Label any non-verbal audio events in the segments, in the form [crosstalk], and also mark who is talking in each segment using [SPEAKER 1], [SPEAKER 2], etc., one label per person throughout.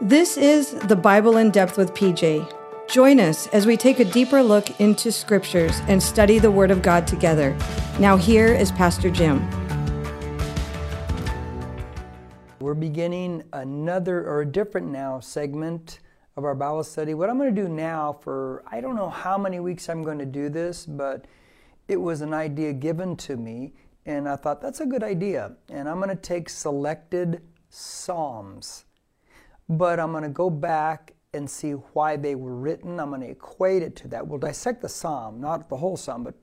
[SPEAKER 1] This is the Bible in Depth with PJ. Join us as we take a deeper look into scriptures and study the Word of God together. Now, here is Pastor Jim.
[SPEAKER 2] We're beginning another or a different now segment of our Bible study. What I'm going to do now for I don't know how many weeks I'm going to do this, but it was an idea given to me, and I thought that's a good idea. And I'm going to take selected Psalms, but I'm going to go back and see why they were written. I'm going to equate it to that. We'll dissect the Psalm, not the whole Psalm, but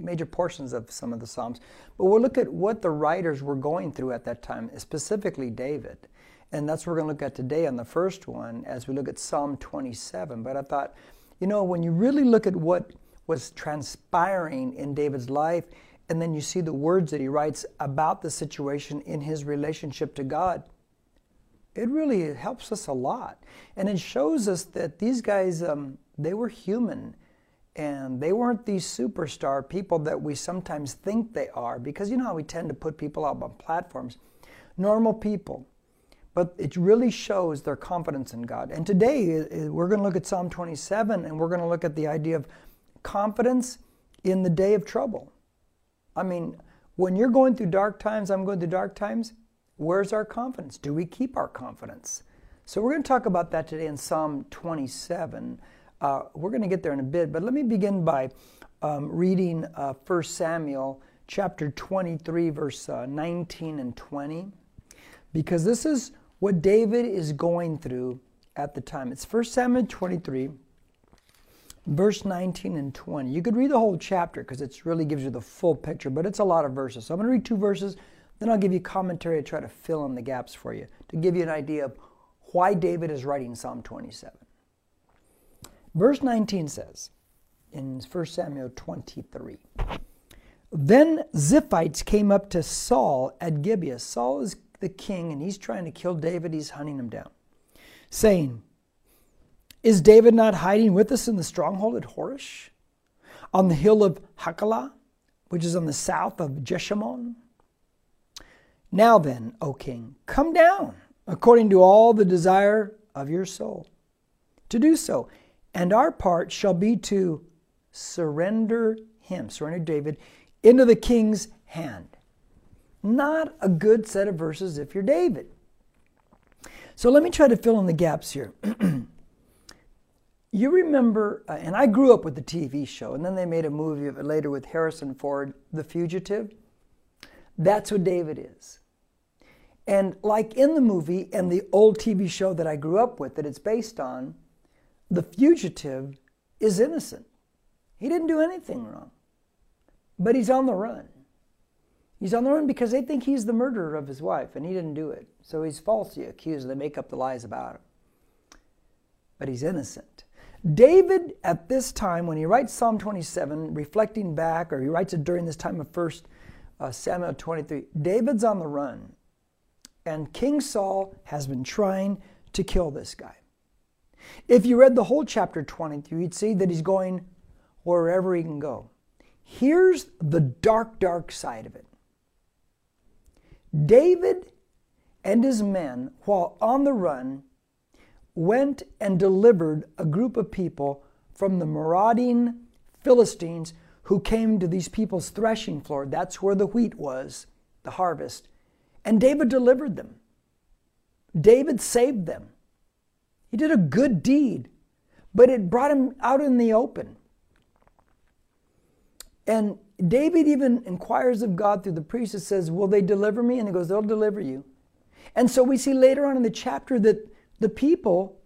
[SPEAKER 2] major portions of some of the Psalms. But we'll look at what the writers were going through at that time, specifically David. And that's what we're going to look at today on the first one as we look at Psalm 27. But I thought, you know, when you really look at what was transpiring in David's life, and then you see the words that he writes about the situation in his relationship to God, it really helps us a lot. And it shows us that these guys, um, they were human. And they weren't these superstar people that we sometimes think they are, because you know how we tend to put people up on platforms. Normal people. But it really shows their confidence in God. And today we're going to look at Psalm 27 and we're going to look at the idea of confidence in the day of trouble. I mean, when you're going through dark times, I'm going through dark times, where's our confidence? Do we keep our confidence? So we're going to talk about that today in Psalm 27. Uh, we're going to get there in a bit, but let me begin by um, reading uh, 1 Samuel chapter 23, verse uh, 19 and 20, because this is what David is going through at the time. It's 1 Samuel 23, verse 19 and 20. You could read the whole chapter because it really gives you the full picture, but it's a lot of verses. So I'm going to read two verses, then I'll give you commentary to try to fill in the gaps for you to give you an idea of why David is writing Psalm 27. Verse 19 says in 1 Samuel 23 Then Ziphites came up to Saul at Gibeah. Saul is the king and he's trying to kill David, he's hunting him down, saying, is David not hiding with us in the stronghold at Horesh, On the hill of Hachilah, which is on the south of Jeshimon? Now then, O king, come down according to all the desire of your soul to do so. And our part shall be to surrender him, surrender David, into the king's hand. Not a good set of verses if you're David. So let me try to fill in the gaps here. [clears throat] You remember, uh, and I grew up with the TV show, and then they made a movie of it later with Harrison Ford, The Fugitive. That's what David is. And like in the movie and the old TV show that I grew up with, that it's based on, the fugitive is innocent. He didn't do anything wrong, but he's on the run. He's on the run because they think he's the murderer of his wife, and he didn't do it. So he's falsely accused. They make up the lies about him. But he's innocent. David, at this time, when he writes Psalm 27, reflecting back, or he writes it during this time of First uh, Samuel 23, David's on the run. And King Saul has been trying to kill this guy. If you read the whole chapter 23, you'd see that he's going wherever he can go. Here's the dark, dark side of it David and his men, while on the run, went and delivered a group of people from the marauding Philistines who came to these people's threshing floor. That's where the wheat was, the harvest. And David delivered them. David saved them. He did a good deed, but it brought him out in the open. And David even inquires of God through the priest and says, Will they deliver me? And he goes, They'll deliver you. And so we see later on in the chapter that the people,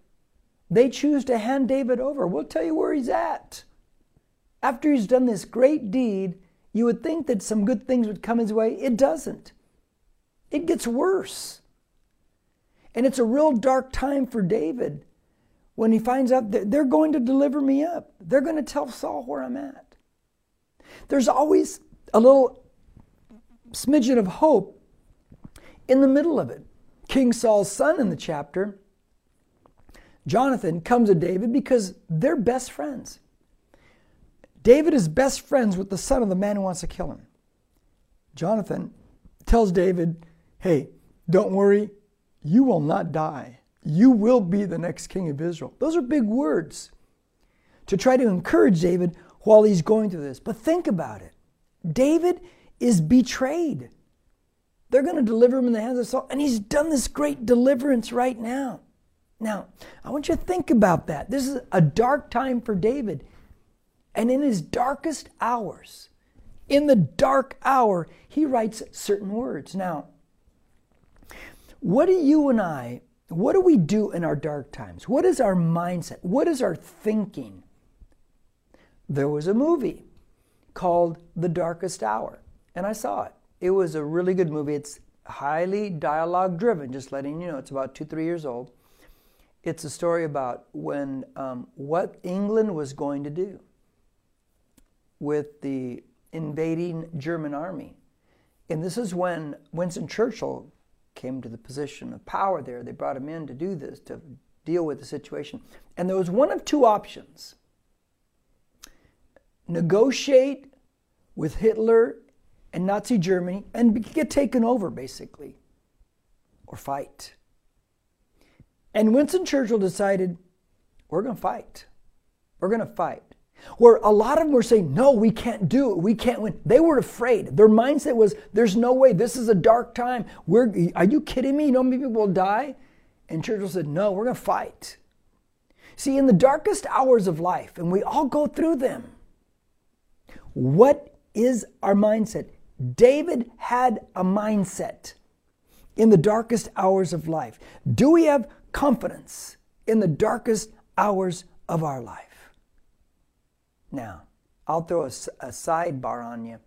[SPEAKER 2] they choose to hand David over. We'll tell you where he's at. After he's done this great deed, you would think that some good things would come his way. It doesn't. It gets worse. And it's a real dark time for David when he finds out that they're going to deliver me up. They're going to tell Saul where I'm at. There's always a little smidgen of hope in the middle of it. King Saul's son in the chapter Jonathan comes to David because they're best friends. David is best friends with the son of the man who wants to kill him. Jonathan tells David, Hey, don't worry, you will not die. You will be the next king of Israel. Those are big words to try to encourage David while he's going through this. But think about it David is betrayed. They're going to deliver him in the hands of Saul, and he's done this great deliverance right now. Now, I want you to think about that. This is a dark time for David. And in his darkest hours, in the dark hour, he writes certain words. Now, what do you and I, what do we do in our dark times? What is our mindset? What is our thinking? There was a movie called The Darkest Hour, and I saw it. It was a really good movie. It's highly dialogue driven, just letting you know. It's about two, three years old. It's a story about when um, what England was going to do with the invading German army. And this is when Winston Churchill came to the position of power there. They brought him in to do this, to deal with the situation. And there was one of two options negotiate with Hitler and Nazi Germany and get taken over, basically, or fight. And Winston Churchill decided, we're going to fight. We're going to fight. Where a lot of them were saying, no, we can't do it. We can't win. They were afraid. Their mindset was, there's no way. This is a dark time. We're, are you kidding me? You know many people will die? And Churchill said, no, we're going to fight. See, in the darkest hours of life, and we all go through them, what is our mindset? David had a mindset in the darkest hours of life. Do we have confidence in the darkest hours of our life? Now, I'll throw a, a sidebar on you.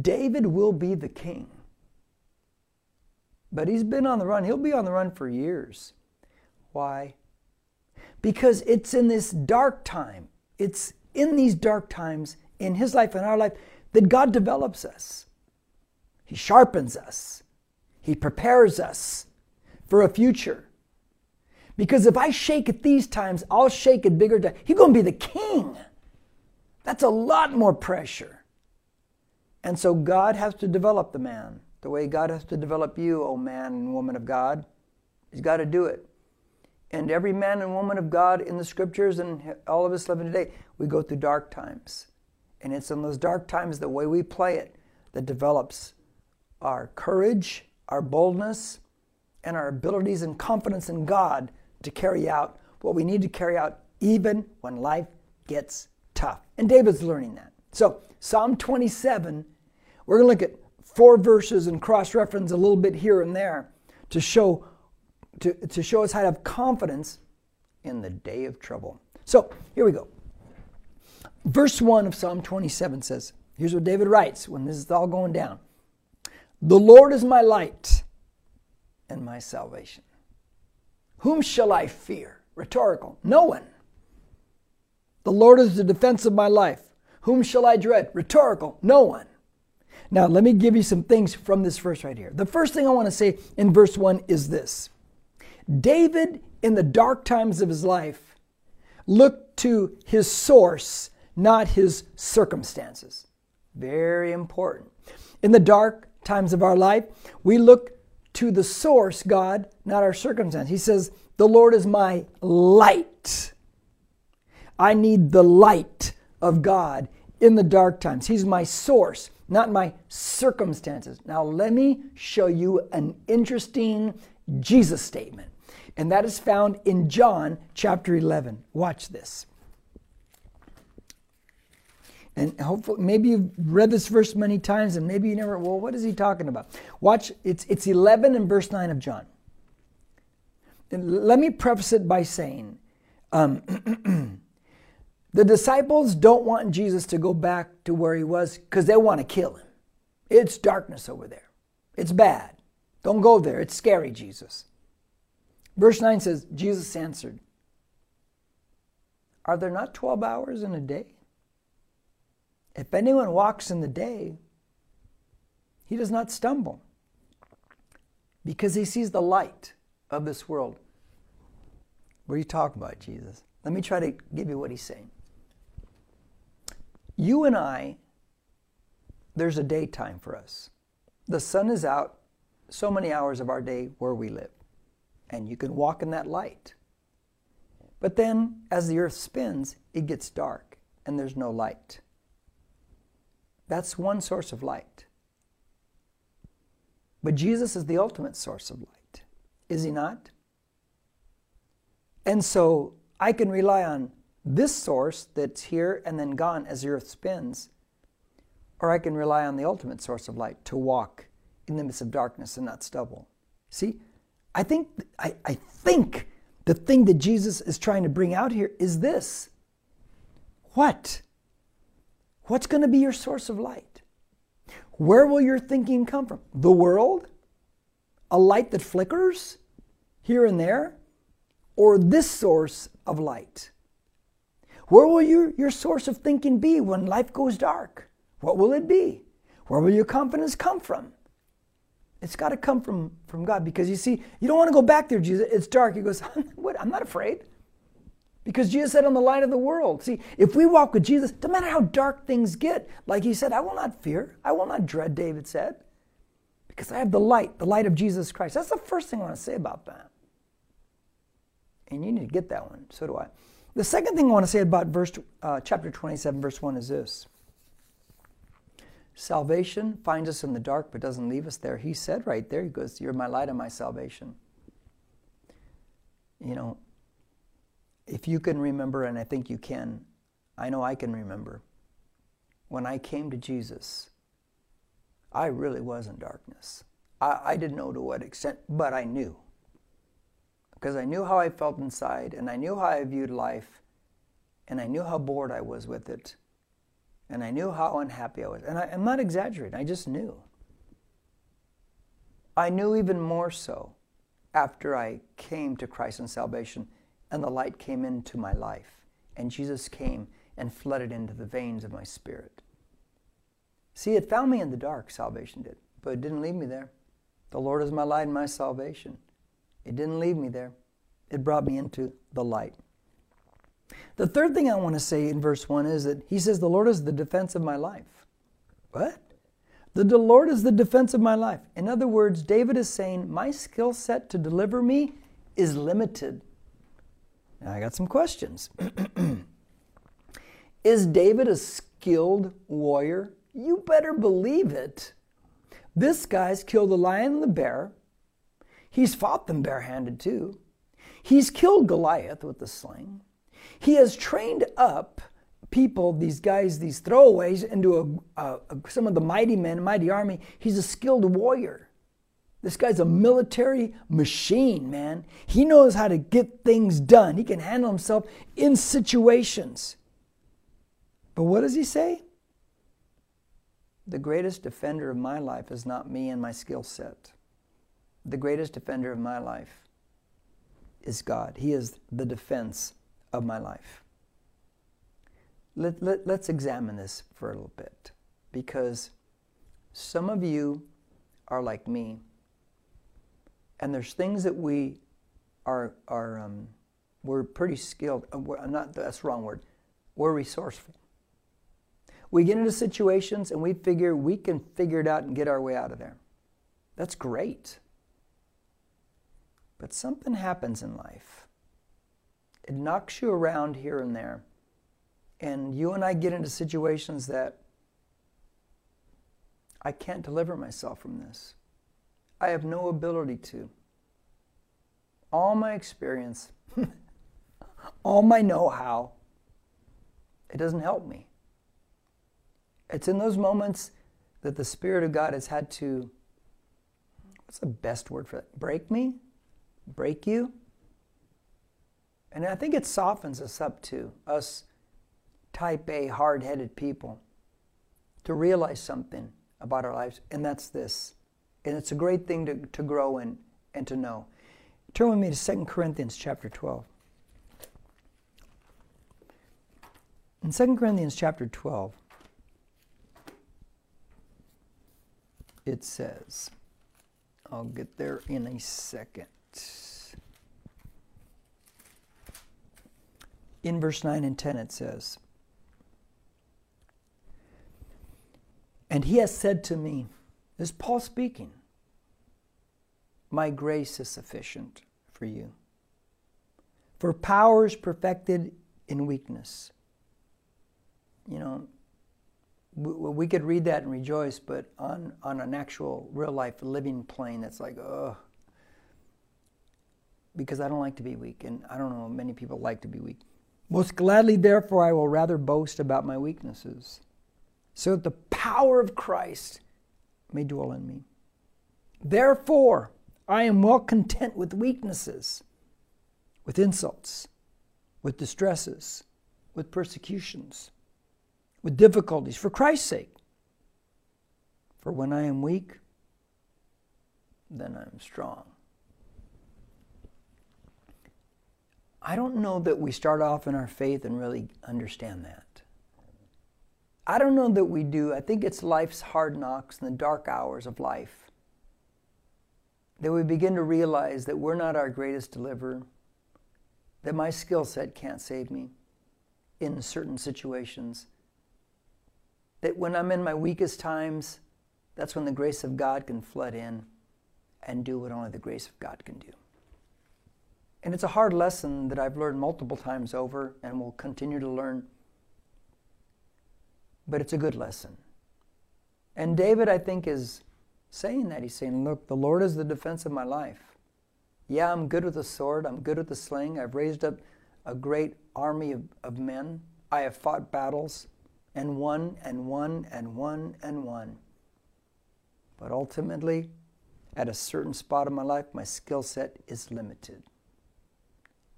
[SPEAKER 2] David will be the king. But he's been on the run. He'll be on the run for years. Why? Because it's in this dark time. It's in these dark times in his life and our life that God develops us. He sharpens us. He prepares us for a future. Because if I shake at these times, I'll shake at bigger times. He's going to be the king. That's a lot more pressure. And so God has to develop the man the way God has to develop you, O oh man and woman of God. He's got to do it. And every man and woman of God in the scriptures and all of us living today, we go through dark times. And it's in those dark times, the way we play it, that develops our courage, our boldness, and our abilities and confidence in God to carry out what we need to carry out even when life gets tough. And David's learning that. So, Psalm 27, we're going to look at four verses and cross reference a little bit here and there to show to, to show us how to have confidence in the day of trouble. So here we go. Verse 1 of Psalm 27 says, Here's what David writes when this is all going down The Lord is my light and my salvation. Whom shall I fear? Rhetorical. No one. The Lord is the defense of my life. Whom shall I dread? Rhetorical. No one. Now, let me give you some things from this verse right here. The first thing I want to say in verse 1 is this David, in the dark times of his life, looked to his source, not his circumstances. Very important. In the dark times of our life, we look to the source, God, not our circumstance. He says, The Lord is my light. I need the light of God in the dark times. He's my source, not my circumstances. Now, let me show you an interesting Jesus statement and that is found in John chapter 11. Watch this. And hopefully, maybe you've read this verse many times, and maybe you never. Well, what is he talking about? Watch. It's it's 11 and verse 9 of John. And let me preface it by saying, um, [clears throat] the disciples don't want Jesus to go back to where he was because they want to kill him. It's darkness over there. It's bad. Don't go there. It's scary, Jesus. Verse 9 says, Jesus answered, Are there not 12 hours in a day? If anyone walks in the day, he does not stumble because he sees the light of this world. What are you talking about, Jesus? Let me try to give you what he's saying. You and I, there's a daytime for us. The sun is out so many hours of our day where we live. and you can walk in that light. But then, as the earth spins, it gets dark and there's no light. That's one source of light. But Jesus is the ultimate source of light, is he not? And so I can rely on this source that's here and then gone as the earth spins, or I can rely on the ultimate source of light to walk in the midst of darkness and not stumble. See, I think, I, I think the thing that Jesus is trying to bring out here is this. What? What's going to be your source of light? Where will your thinking come from? The world? A light that flickers here and there? Or this source of light? Where will your, your source of thinking be when life goes dark? What will it be? Where will your confidence come from? It's got to come from, from God because you see, you don't want to go back there, Jesus. It's dark. He goes, [laughs] What? I'm not afraid. Because Jesus said, I'm the light of the world. See, if we walk with Jesus, no matter how dark things get, like he said, I will not fear, I will not dread, David said, because I have the light, the light of Jesus Christ. That's the first thing I want to say about that. And you need to get that one. So do I. The second thing I want to say about verse uh, chapter 27, verse 1 is this. Salvation finds us in the dark but doesn't leave us there. He said right there, He goes, You're my light and my salvation. You know, if you can remember, and I think you can, I know I can remember, when I came to Jesus, I really was in darkness. I, I didn't know to what extent, but I knew because I knew how I felt inside, and I knew how I viewed life, and I knew how bored I was with it, and I knew how unhappy I was. And I, am not exaggerating, I just knew. I knew even more so after I came to Christ and salvation, and the light came into my life, and Jesus came and flooded into the veins of my spirit. See, it found me in the dark, salvation did, but it didn't leave me there. The Lord is my light and my salvation. It didn't leave me there, it brought me into the light. The third thing I want to say in verse 1 is that he says, The Lord is the defense of my life. What? The Lord is the defense of my life. In other words, David is saying, My skill set to deliver me is limited. I got some questions. [clears throat] is David a skilled warrior? You better believe it. This guy's killed the lion and the bear. He's fought them barehanded too. He's killed Goliath with the sling. He has trained up people, these guys, these throwaways, into a, a, a, some of the mighty men, mighty army. He's a skilled warrior. This guy's a military machine, man. He knows how to get things done. He can handle himself in situations. But what does he say? The greatest defender of my life is not me and my skill set the greatest defender of my life is God. He is the defense of my life. Let, let, let's examine this for a little bit because some of you are like me, and there's things that we are, are um, we're pretty skilled. Uh, we're, not that's the wrong word. We're resourceful. We get into situations and we figure we can figure it out and get our way out of there. That's great. But something happens in life. It knocks you around here and there. And you and I get into situations that I can't deliver myself from this. I have no ability to. All my experience, [laughs] all my know how, it doesn't help me. It's in those moments that the Spirit of God has had to, what's the best word for that? Break me? break you. And I think it softens us up to us type A, hard headed people, to realize something about our lives, and that's this. And it's a great thing to, to grow in and to know. Turn with me to 2 Corinthians chapter 12. In 2 Corinthians chapter 12, it says, I'll get there in a second. In verse 9 and 10, it says, And he has said to me, this is Paul speaking, My grace is sufficient for you. For power is perfected in weakness. You know, we could read that and rejoice, but on, on an actual real life living plane, that's like, ugh. because I don't like to be weak, and I don't know many people like to be weak. Most gladly, therefore, I will rather boast about my weaknesses, so that the power of Christ may dwell in me. Therefore, I am well content with weaknesses, with insults, with distresses, with persecutions with difficulties for Christ's sake. For when I am weak, then I'm strong. I don't know that we start off in our faith and really understand that. I don't know that we do. I think it's life's hard knocks and the dark hours of life that we begin to realize that we're not our greatest deliverer, that my skill set can't save me in certain situations, that when I'm in my weakest times, that's when the grace of God can flood in and do what only the grace of God can do. And it's a hard lesson that I've learned multiple times over and will continue to learn. But it's a good lesson. And David, I think, is saying that. He's saying, Look, the Lord is the defense of my life. Yeah, I'm good with the sword, I'm good with the sling. I've raised up a great army of, of men. I have fought battles and won and won and won and won. But ultimately, at a certain spot in my life, my skill set is limited.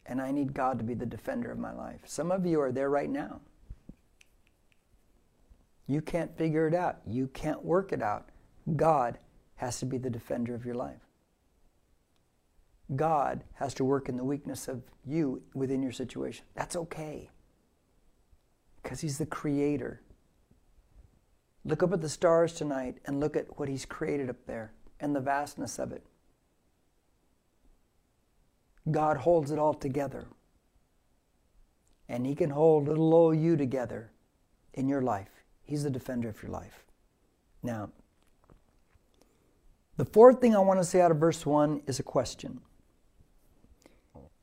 [SPEAKER 2] And I need God to be the defender of my life. Some of you are there right now. You can't figure it out. You can't work it out. God has to be the defender of your life. God has to work in the weakness of you within your situation. That's okay because He's the creator. Look up at the stars tonight and look at what He's created up there and the vastness of it. God holds it all together. And He can hold little old you together in your life. He's the defender of your life. Now, the fourth thing I want to say out of verse 1 is a question.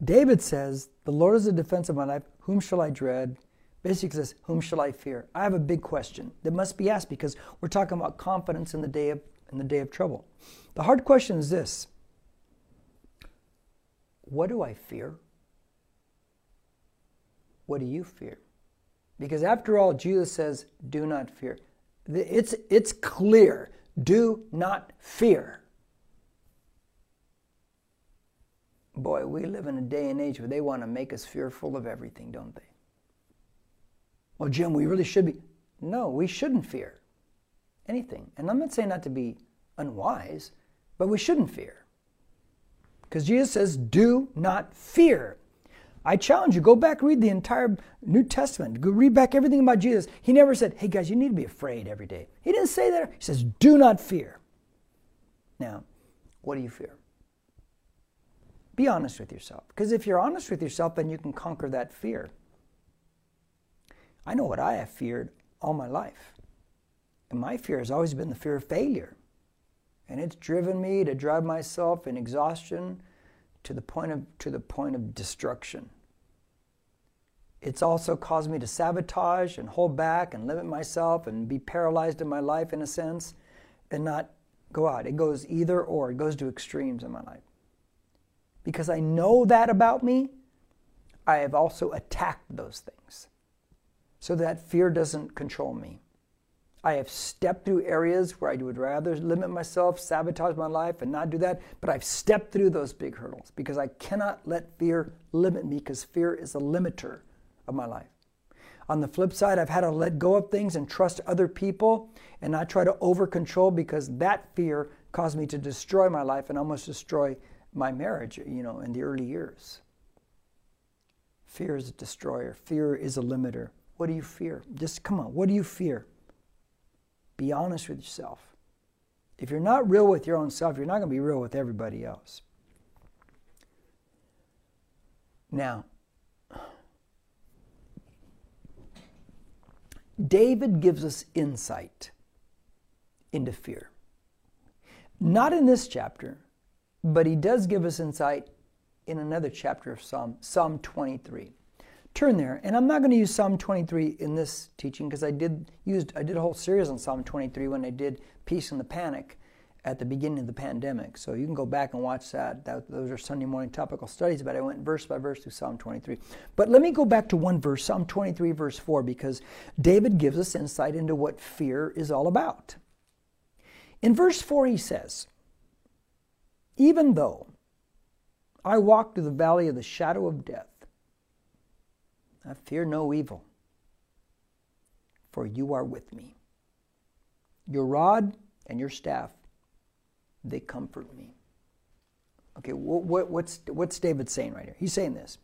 [SPEAKER 2] David says, The Lord is the defense of my life. Whom shall I dread? Basically says, Whom shall I fear? I have a big question that must be asked because we're talking about confidence in the day of, in the day of trouble. The hard question is this What do I fear? What do you fear? Because after all, Jesus says, Do not fear. It's, it's clear. Do not fear. Boy, we live in a day and age where they want to make us fearful of everything, don't they? well, Jim, we really should be. No, we shouldn't fear anything. And I'm not saying not to be unwise, but we shouldn't fear. Because Jesus says, do not fear. I challenge you, go back, read the entire New Testament. Go read back everything about Jesus. He never said, hey guys, you need to be afraid every day. He didn't say that. He says, do not fear. Now, what do you fear? Be honest with yourself. Because if you're honest with yourself, then you can conquer that fear. I know what I have feared all my life. And my fear has always been the fear of failure. And it's driven me to drive myself in exhaustion to the point of, to the point of destruction. It's also caused me to sabotage and hold back and limit myself and be paralyzed in my life in a sense and not go out. It goes either or, it goes to extremes in my life. Because I know that about me, I have also attacked those things so that fear doesn't control me. I have stepped through areas where I would rather limit myself, sabotage my life, and not do that, but I've stepped through those big hurdles because I cannot let fear limit me because fear is a limiter of my life. On the flip side, I've had to let go of things and trust other people and not try to over control because that fear caused me to destroy my life and almost destroy my marriage, you know, in the early years. Fear is a destroyer, fear is a limiter. What do you fear? Just come on, what do you fear? Be honest with yourself. If you're not real with your own self, you're not going to be real with everybody else. Now, David gives us insight into fear. Not in this chapter, but he does give us insight in another chapter of Psalm, Psalm 23. Turn there, and I'm not going to use Psalm 23 in this teaching because I did used I did a whole series on Psalm 23 when I did Peace in the Panic at the beginning of the pandemic. So you can go back and watch that. that. Those are Sunday morning topical studies, but I went verse by verse through Psalm 23. But let me go back to one verse, Psalm 23, verse 4, because David gives us insight into what fear is all about. In verse 4, he says, Even though I walk through the valley of the shadow of death, I fear no evil, for you are with me. Your rod and your staff they comfort me. Okay, what, what's, what's David saying right here? He's saying this.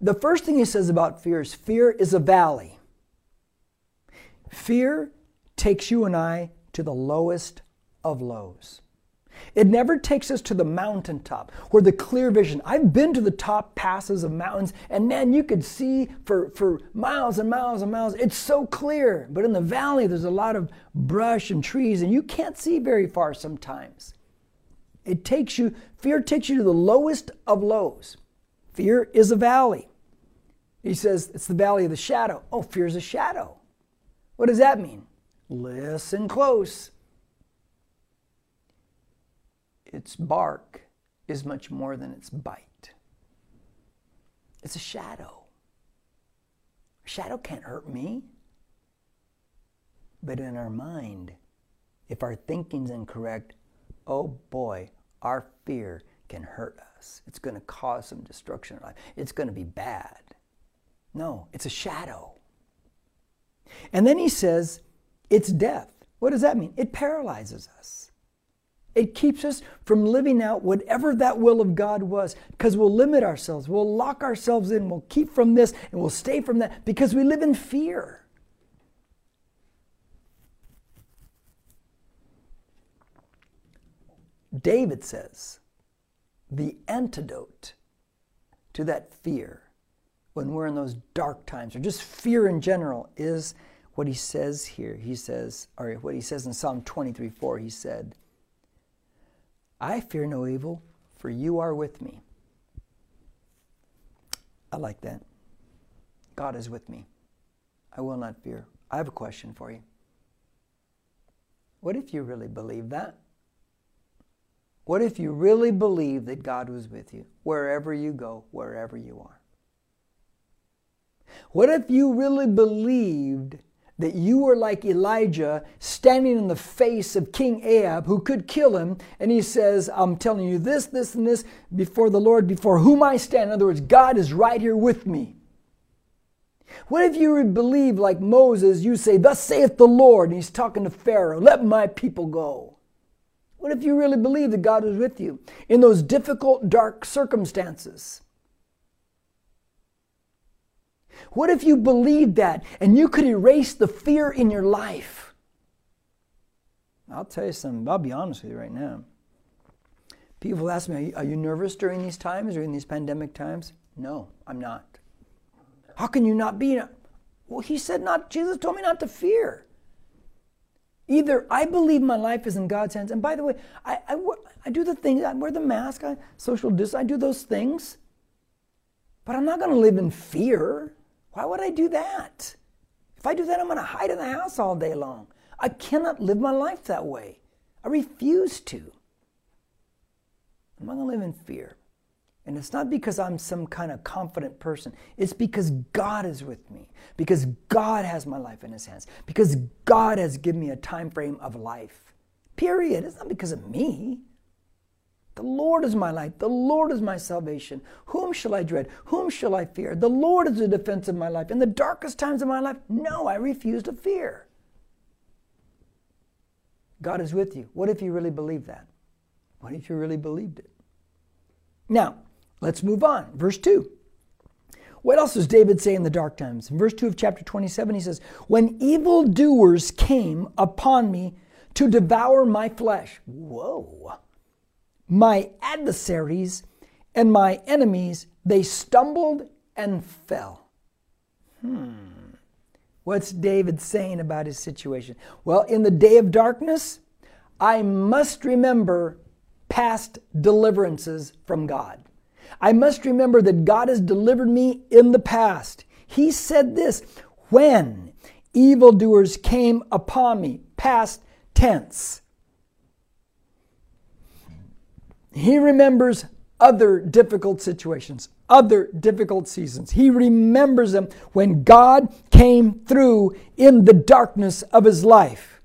[SPEAKER 2] The first thing he says about fear is fear is a valley. Fear takes you and I to the lowest of lows. It never takes us to the mountaintop where the clear vision. I've been to the top passes of mountains, and man, you could see for, for miles and miles and miles. It's so clear. But in the valley, there's a lot of brush and trees, and you can't see very far sometimes. It takes you, fear takes you to the lowest of lows. Fear is a valley. He says it's the valley of the shadow. Oh, fear is a shadow. What does that mean? Listen close its bark is much more than its bite. It's a shadow. A shadow can't hurt me. But in our mind, if our thinking's incorrect, oh boy, our fear can hurt us. It's going to cause some destruction in life. It's going to be bad. No, it's a shadow. And then he says, it's death. What does that mean? It paralyzes us. It keeps us from living out whatever that will of God was because we'll limit ourselves. We'll lock ourselves in. We'll keep from this and we'll stay from that because we live in fear. David says the antidote to that fear when we're in those dark times or just fear in general is what he says here. He says, or what he says in Psalm 23 4, he said, I fear no evil, for you are with me. I like that. God is with me. I will not fear. I have a question for you. What if you really believe that? What if you really believe that God was with you wherever you go, wherever you are? What if you really believed that you were like Elijah standing in the face of King Ahab who could kill him. And he says, I'm telling you this, this, and this before the Lord, before whom I stand. In other words, God is right here with me. What if you would believe, like Moses, you say, Thus saith the Lord, and he's talking to Pharaoh, let my people go. What if you really believe that God is with you in those difficult, dark circumstances? What if you believed that and you could erase the fear in your life? I'll tell you something, I'll be honest with you right now. People ask me, are you, are you nervous during these times, during these pandemic times? No, I'm not. How can you not be? Well, he said not, Jesus told me not to fear. Either I believe my life is in God's hands, and by the way, I, I, I do the things, I wear the mask, I social distance, I do those things, but I'm not going to live in fear. Why would I do that? If I do that, I'm going to hide in the house all day long. I cannot live my life that way. I refuse to. I'm going to live in fear. And it's not because I'm some kind of confident person. It's because God is with me. Because God has my life in his hands. Because God has given me a time frame of life. Period. It's not because of me. The Lord is my light. The Lord is my salvation. Whom shall I dread? Whom shall I fear? The Lord is the defense of my life. In the darkest times of my life, no, I refuse to fear. God is with you. What if you really believed that? What if you really believed it? Now, let's move on. Verse 2. What else does David say in the dark times? In verse 2 of chapter 27, he says, When evildoers came upon me to devour my flesh. Whoa my adversaries and my enemies, they stumbled and fell. Hmm. What's David saying about his situation? Well, in the day of darkness, I must remember past deliverances from God. I must remember that God has delivered me in the past. He said this when evildoers came upon me, past tense. He remembers other difficult situations, other difficult seasons. He remembers them when God came through in the darkness of his life.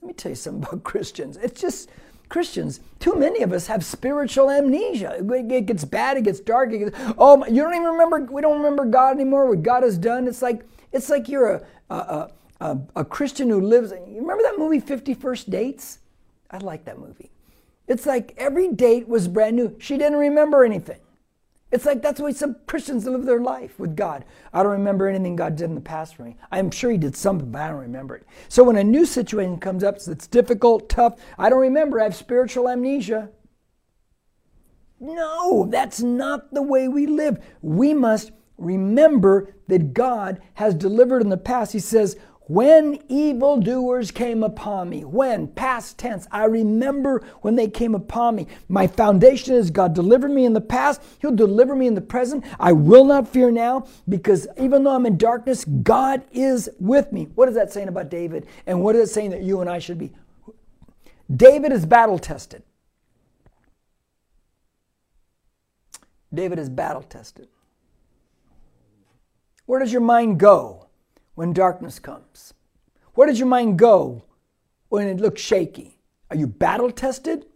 [SPEAKER 2] Let me tell you something about [laughs] Christians. It's just Christians, too many of us have spiritual amnesia. It gets bad, it gets dark. It gets, oh, you don't even remember. We don't remember God anymore. What God has done. It's like it's like you're a a, a, a Christian who lives. You remember that movie, Fifty First Dates? I like that movie. It's like every date was brand new. She didn't remember anything. It's like that's the way some Christians live their life with God. I don't remember anything God did in the past for me. I'm sure He did something, but I don't remember it. So when a new situation comes up that's difficult, tough, I don't remember. I have spiritual amnesia. No, that's not the way we live. We must remember that God has delivered in the past. He says, when evildoers came upon me, when, past tense, I remember when they came upon me. My foundation is God delivered me in the past, He'll deliver me in the present. I will not fear now because even though I'm in darkness, God is with me. What is that saying about David? And what is it saying that you and I should be? David is battle tested. David is battle tested. Where does your mind go? When darkness comes? Where does your mind go when it looks shaky? Are you battle tested?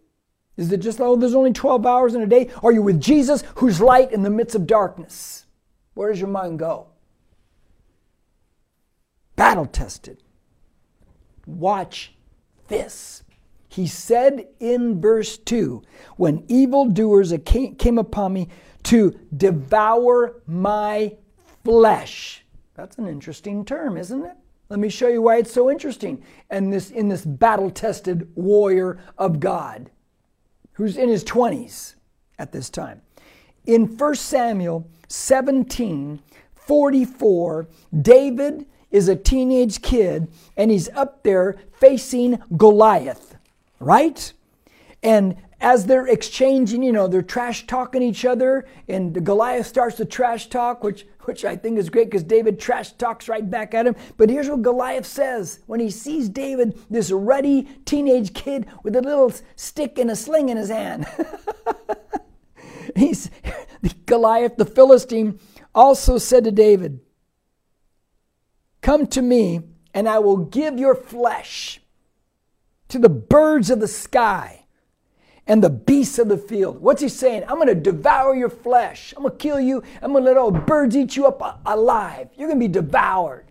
[SPEAKER 2] Is it just, oh, there's only 12 hours in a day? Are you with Jesus who's light in the midst of darkness? Where does your mind go? Battle tested. Watch this. He said in verse 2 when evildoers came upon me to devour my flesh. That's an interesting term, isn't it? Let me show you why it's so interesting. And this in this battle-tested warrior of God, who's in his 20s at this time. In 1 Samuel 17, 44, David is a teenage kid and he's up there facing Goliath, right? And as they're exchanging, you know, they're trash talking each other, and Goliath starts to trash talk, which, which I think is great because David trash talks right back at him. But here's what Goliath says when he sees David, this ruddy teenage kid with a little stick and a sling in his hand. [laughs] He's Goliath, the Philistine, also said to David, Come to me, and I will give your flesh to the birds of the sky and the beasts of the field. What's he saying? I'm going to devour your flesh. I'm going to kill you. I'm going to let all birds eat you up alive. You're going to be devoured.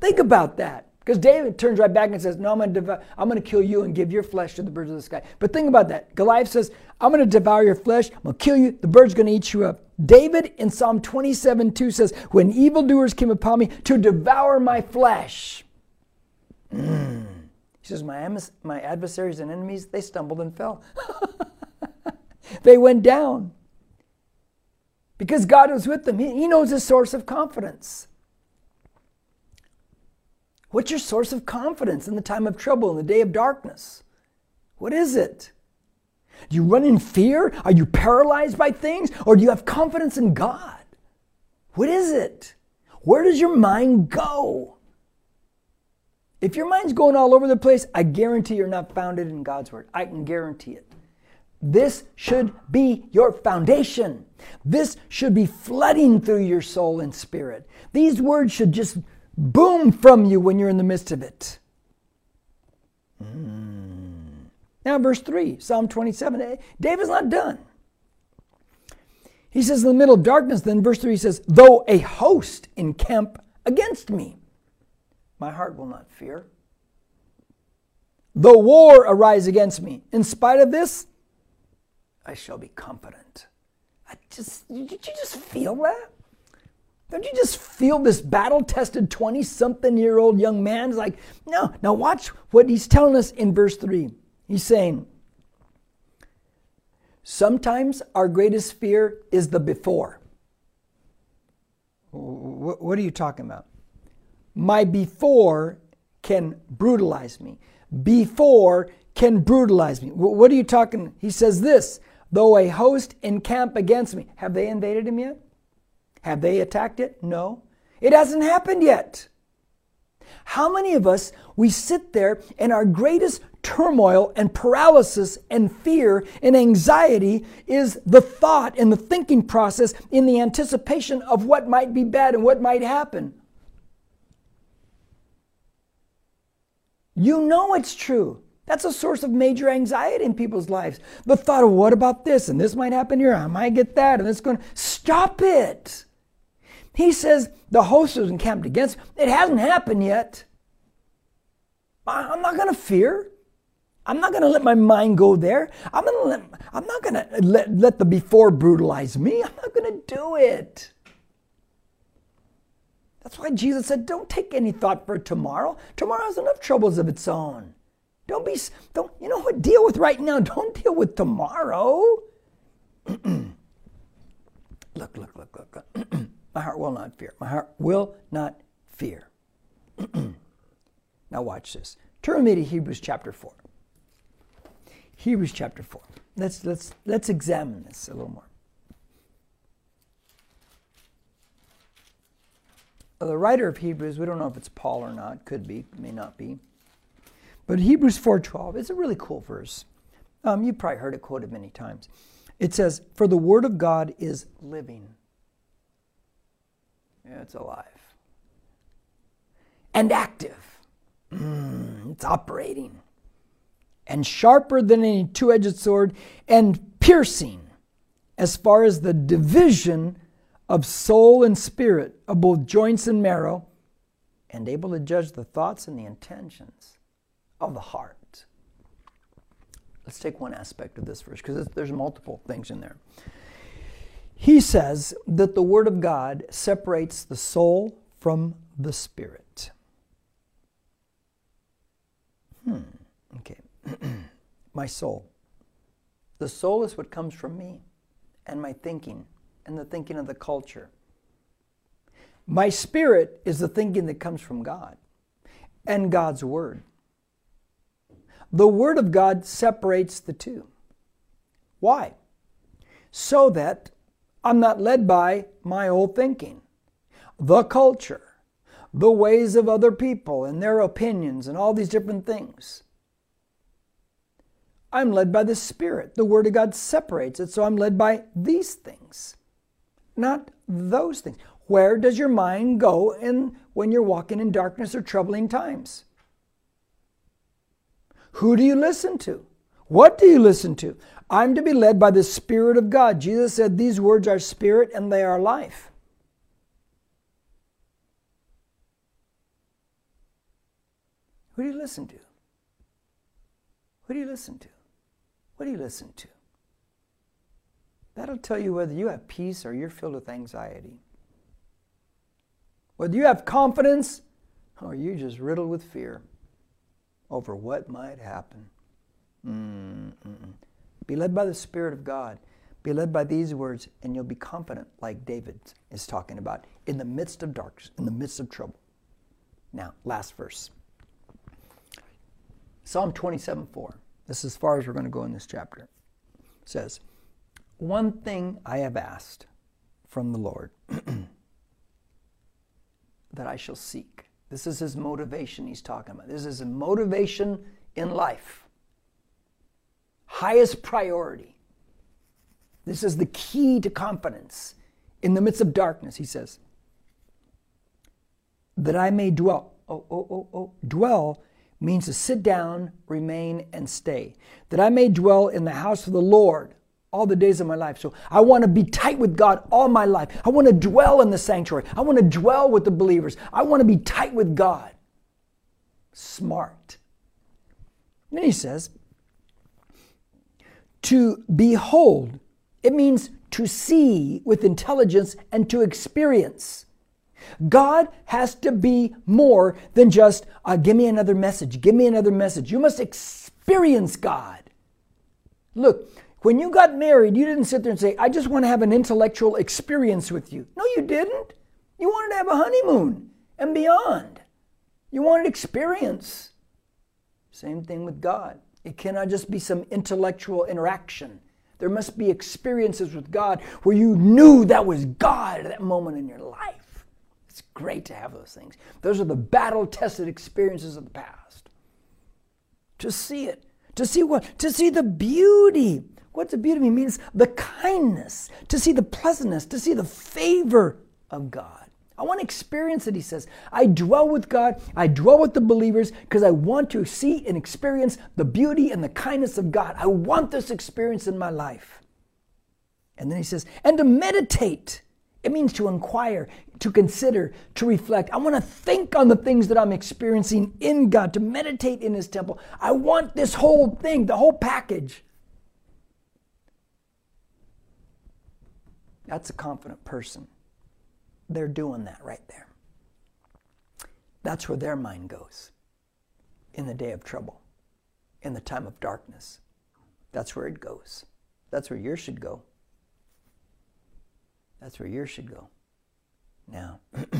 [SPEAKER 2] Think about that. Because David turns right back and says, No, I'm going, to devour, I'm going to kill you and give your flesh to the birds of the sky. But think about that. Goliath says, I'm going to devour your flesh. I'm going to kill you. The bird's going to eat you up. David in Psalm 27 2 says, When evildoers came upon me to devour my flesh. Mm. He says, my, my adversaries and enemies, they stumbled and fell. [laughs] they went down. Because God was with them. He, he knows his source of confidence. What's your source of confidence in the time of trouble, in the day of darkness? What is it? Do you run in fear? Are you paralyzed by things? Or do you have confidence in God? What is it? Where does your mind go? If your mind's going all over the place, I guarantee you're not founded in God's word. I can guarantee it. This should be your foundation. This should be flooding through your soul and spirit. These words should just boom from you when you're in the midst of it. Mm. Now, verse 3, Psalm 27. David's not done. He says, in the middle of darkness, then verse 3 he says, Though a host encamp against me. My heart will not fear. Though war arise against me, in spite of this, I shall be confident. I just, did you just feel that? Don't you just feel this battle tested 20 something year old young man? It's like, no. Now, watch what he's telling us in verse 3. He's saying, Sometimes our greatest fear is the before. What are you talking about? My before can brutalize me. Before can brutalize me. What are you talking? He says this though a host encamp against me. Have they invaded him yet? Have they attacked it? No. It hasn't happened yet. How many of us, we sit there and our greatest turmoil and paralysis and fear and anxiety is the thought and the thinking process in the anticipation of what might be bad and what might happen. You know it's true. That's a source of major anxiety in people's lives. The thought of what about this and this might happen here, I might get that, and it's going to stop it. He says the host is encamped against. It hasn't happened yet. I'm not going to fear. I'm not going to let my mind go there. I'm, gonna let, I'm not going to let, let the before brutalize me. I'm not going to do it. That's why Jesus said, Don't take any thought for tomorrow. Tomorrow has enough troubles of its own. Don't be, don't, you know what? Deal with right now. [laughs] Don't deal with tomorrow. [clears throat] look, look, look, look, look. [clears throat] My heart will not fear. My heart will not fear. [clears throat] now, watch this. Turn me to Hebrews chapter 4. Hebrews chapter 4. Let's, let's, let's examine this a little more. The writer of Hebrews, we don't know if it's Paul or not, could be, may not be. But Hebrews 4.12 is a really cool verse. Um, you've probably heard it quoted many times. It says, For the word of God is living yeah, it's alive. And active. Mm, it's operating. And sharper than any two edged sword, and piercing as far as the division of soul and spirit, of both joints and marrow, and able to judge the thoughts and the intentions of the heart. Let's take one aspect of this verse because there's multiple things in there. He says that the Word of God separates the soul from the spirit. Hmm, okay. [clears throat] my soul. The soul is what comes from me and my thinking and the thinking of the culture. My spirit is the thinking that comes from God and God's Word. The Word of God separates the two. Why? So that I'm not led by my old thinking, the culture, the ways of other people and their opinions and all these different things. I'm led by the Spirit. The Word of God separates it, so I'm led by these things, not those things. Where does your mind go in, when you're walking in darkness or troubling times? Who do you listen to? What do you listen to? I'm to be led by the Spirit of God. Jesus said, These words are spirit and they are life. Who do you listen to? Who do you listen to? What do you listen to? That'll tell you whether you have peace or you're filled with anxiety. Whether you have confidence or you're just riddled with fear over what might happen. Mm-mm. Be led by the Spirit of God. Be led by these words, and you'll be confident, like David is talking about, in the midst of darkness, in the midst of trouble. Now, last verse Psalm 27 4. This is as far as we're going to go in this chapter. It says, One thing I have asked from the Lord [clears throat] that I shall seek. This is his motivation he's talking about. This is a motivation in life highest priority. This is the key to confidence in the midst of darkness, he says. That I may dwell. Oh, oh, oh, oh. Dwell means to sit down, remain, and stay. That I may dwell in the house of the Lord all the days of my life. So I want to be tight with God all my life. I want to dwell in the sanctuary. I want to dwell with the believers. I want to be tight with God. Smart. then he says, to behold, it means to see with intelligence and to experience. God has to be more than just, uh, give me another message, give me another message. You must experience God. Look, when you got married, you didn't sit there and say, I just want to have an intellectual experience with you. No, you didn't. You wanted to have a honeymoon and beyond. You wanted experience. Same thing with God. It cannot just be some intellectual interaction. There must be experiences with God where you knew that was God at that moment in your life. It's great to have those things. Those are the battle tested experiences of the past. To see it, to see what? To see the beauty. What's the beauty? Means the kindness, to see the pleasantness, to see the favor of God. I want to experience it, he says. I dwell with God, I dwell with the believers because I want to see and experience the beauty and the kindness of God. I want this experience in my life. And then he says, and to meditate. It means to inquire, to consider, to reflect. I want to think on the things that I'm experiencing in God, to meditate in His temple. I want this whole thing, the whole package. That's a confident person. They're doing that right there. That's where their mind goes in the day of trouble, in the time of darkness. That's where it goes. That's where yours should go. That's where yours should go. Now, [clears throat]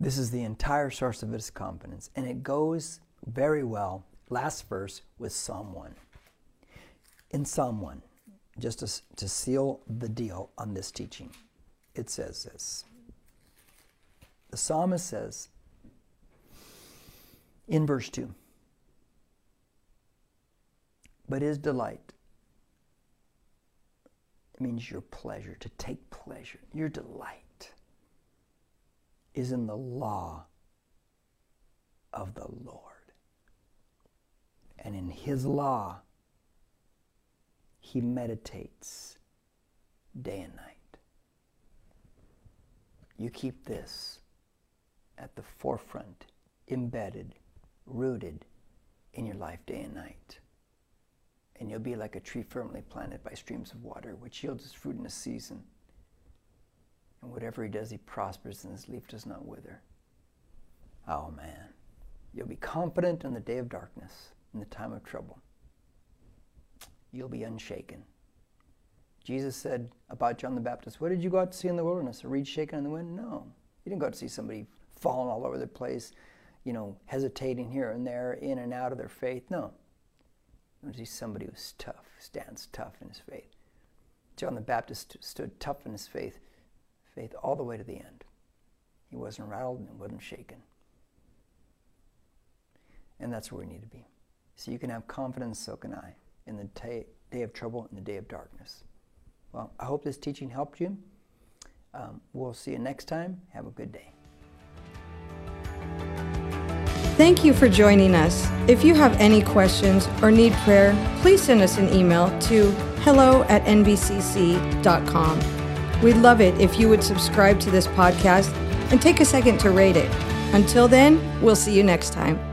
[SPEAKER 2] this is the entire source of its confidence, and it goes very well, last verse, with Psalm 1. In Psalm 1, just to, to seal the deal on this teaching it says this. The psalmist says in verse 2 But his delight means your pleasure, to take pleasure. Your delight is in the law of the Lord. And in his law, he meditates day and night. You keep this at the forefront, embedded, rooted in your life day and night. And you'll be like a tree firmly planted by streams of water, which yields its fruit in a season. And whatever he does, he prospers, and his leaf does not wither. Oh man, you'll be confident in the day of darkness, in the time of trouble. You'll be unshaken. Jesus said about John the Baptist, What did you go out to see in the wilderness? A reed shaken in the wind? No. You didn't go out to see somebody falling all over the place, you know, hesitating here and there, in and out of their faith. No. You see somebody who's tough, stands tough in his faith. John the Baptist stood tough in his faith, faith all the way to the end. He wasn't rattled and wasn't shaken. And that's where we need to be. So you can have confidence, so can I, in the day of trouble, and the day of darkness. Well, I hope this teaching helped you. Um, we'll see you next time. Have a good day.
[SPEAKER 1] Thank you for joining us. If you have any questions or need prayer, please send us an email to hello at nbcc.com. We'd love it if you would subscribe to this podcast and take a second to rate it. Until then, we'll see you next time.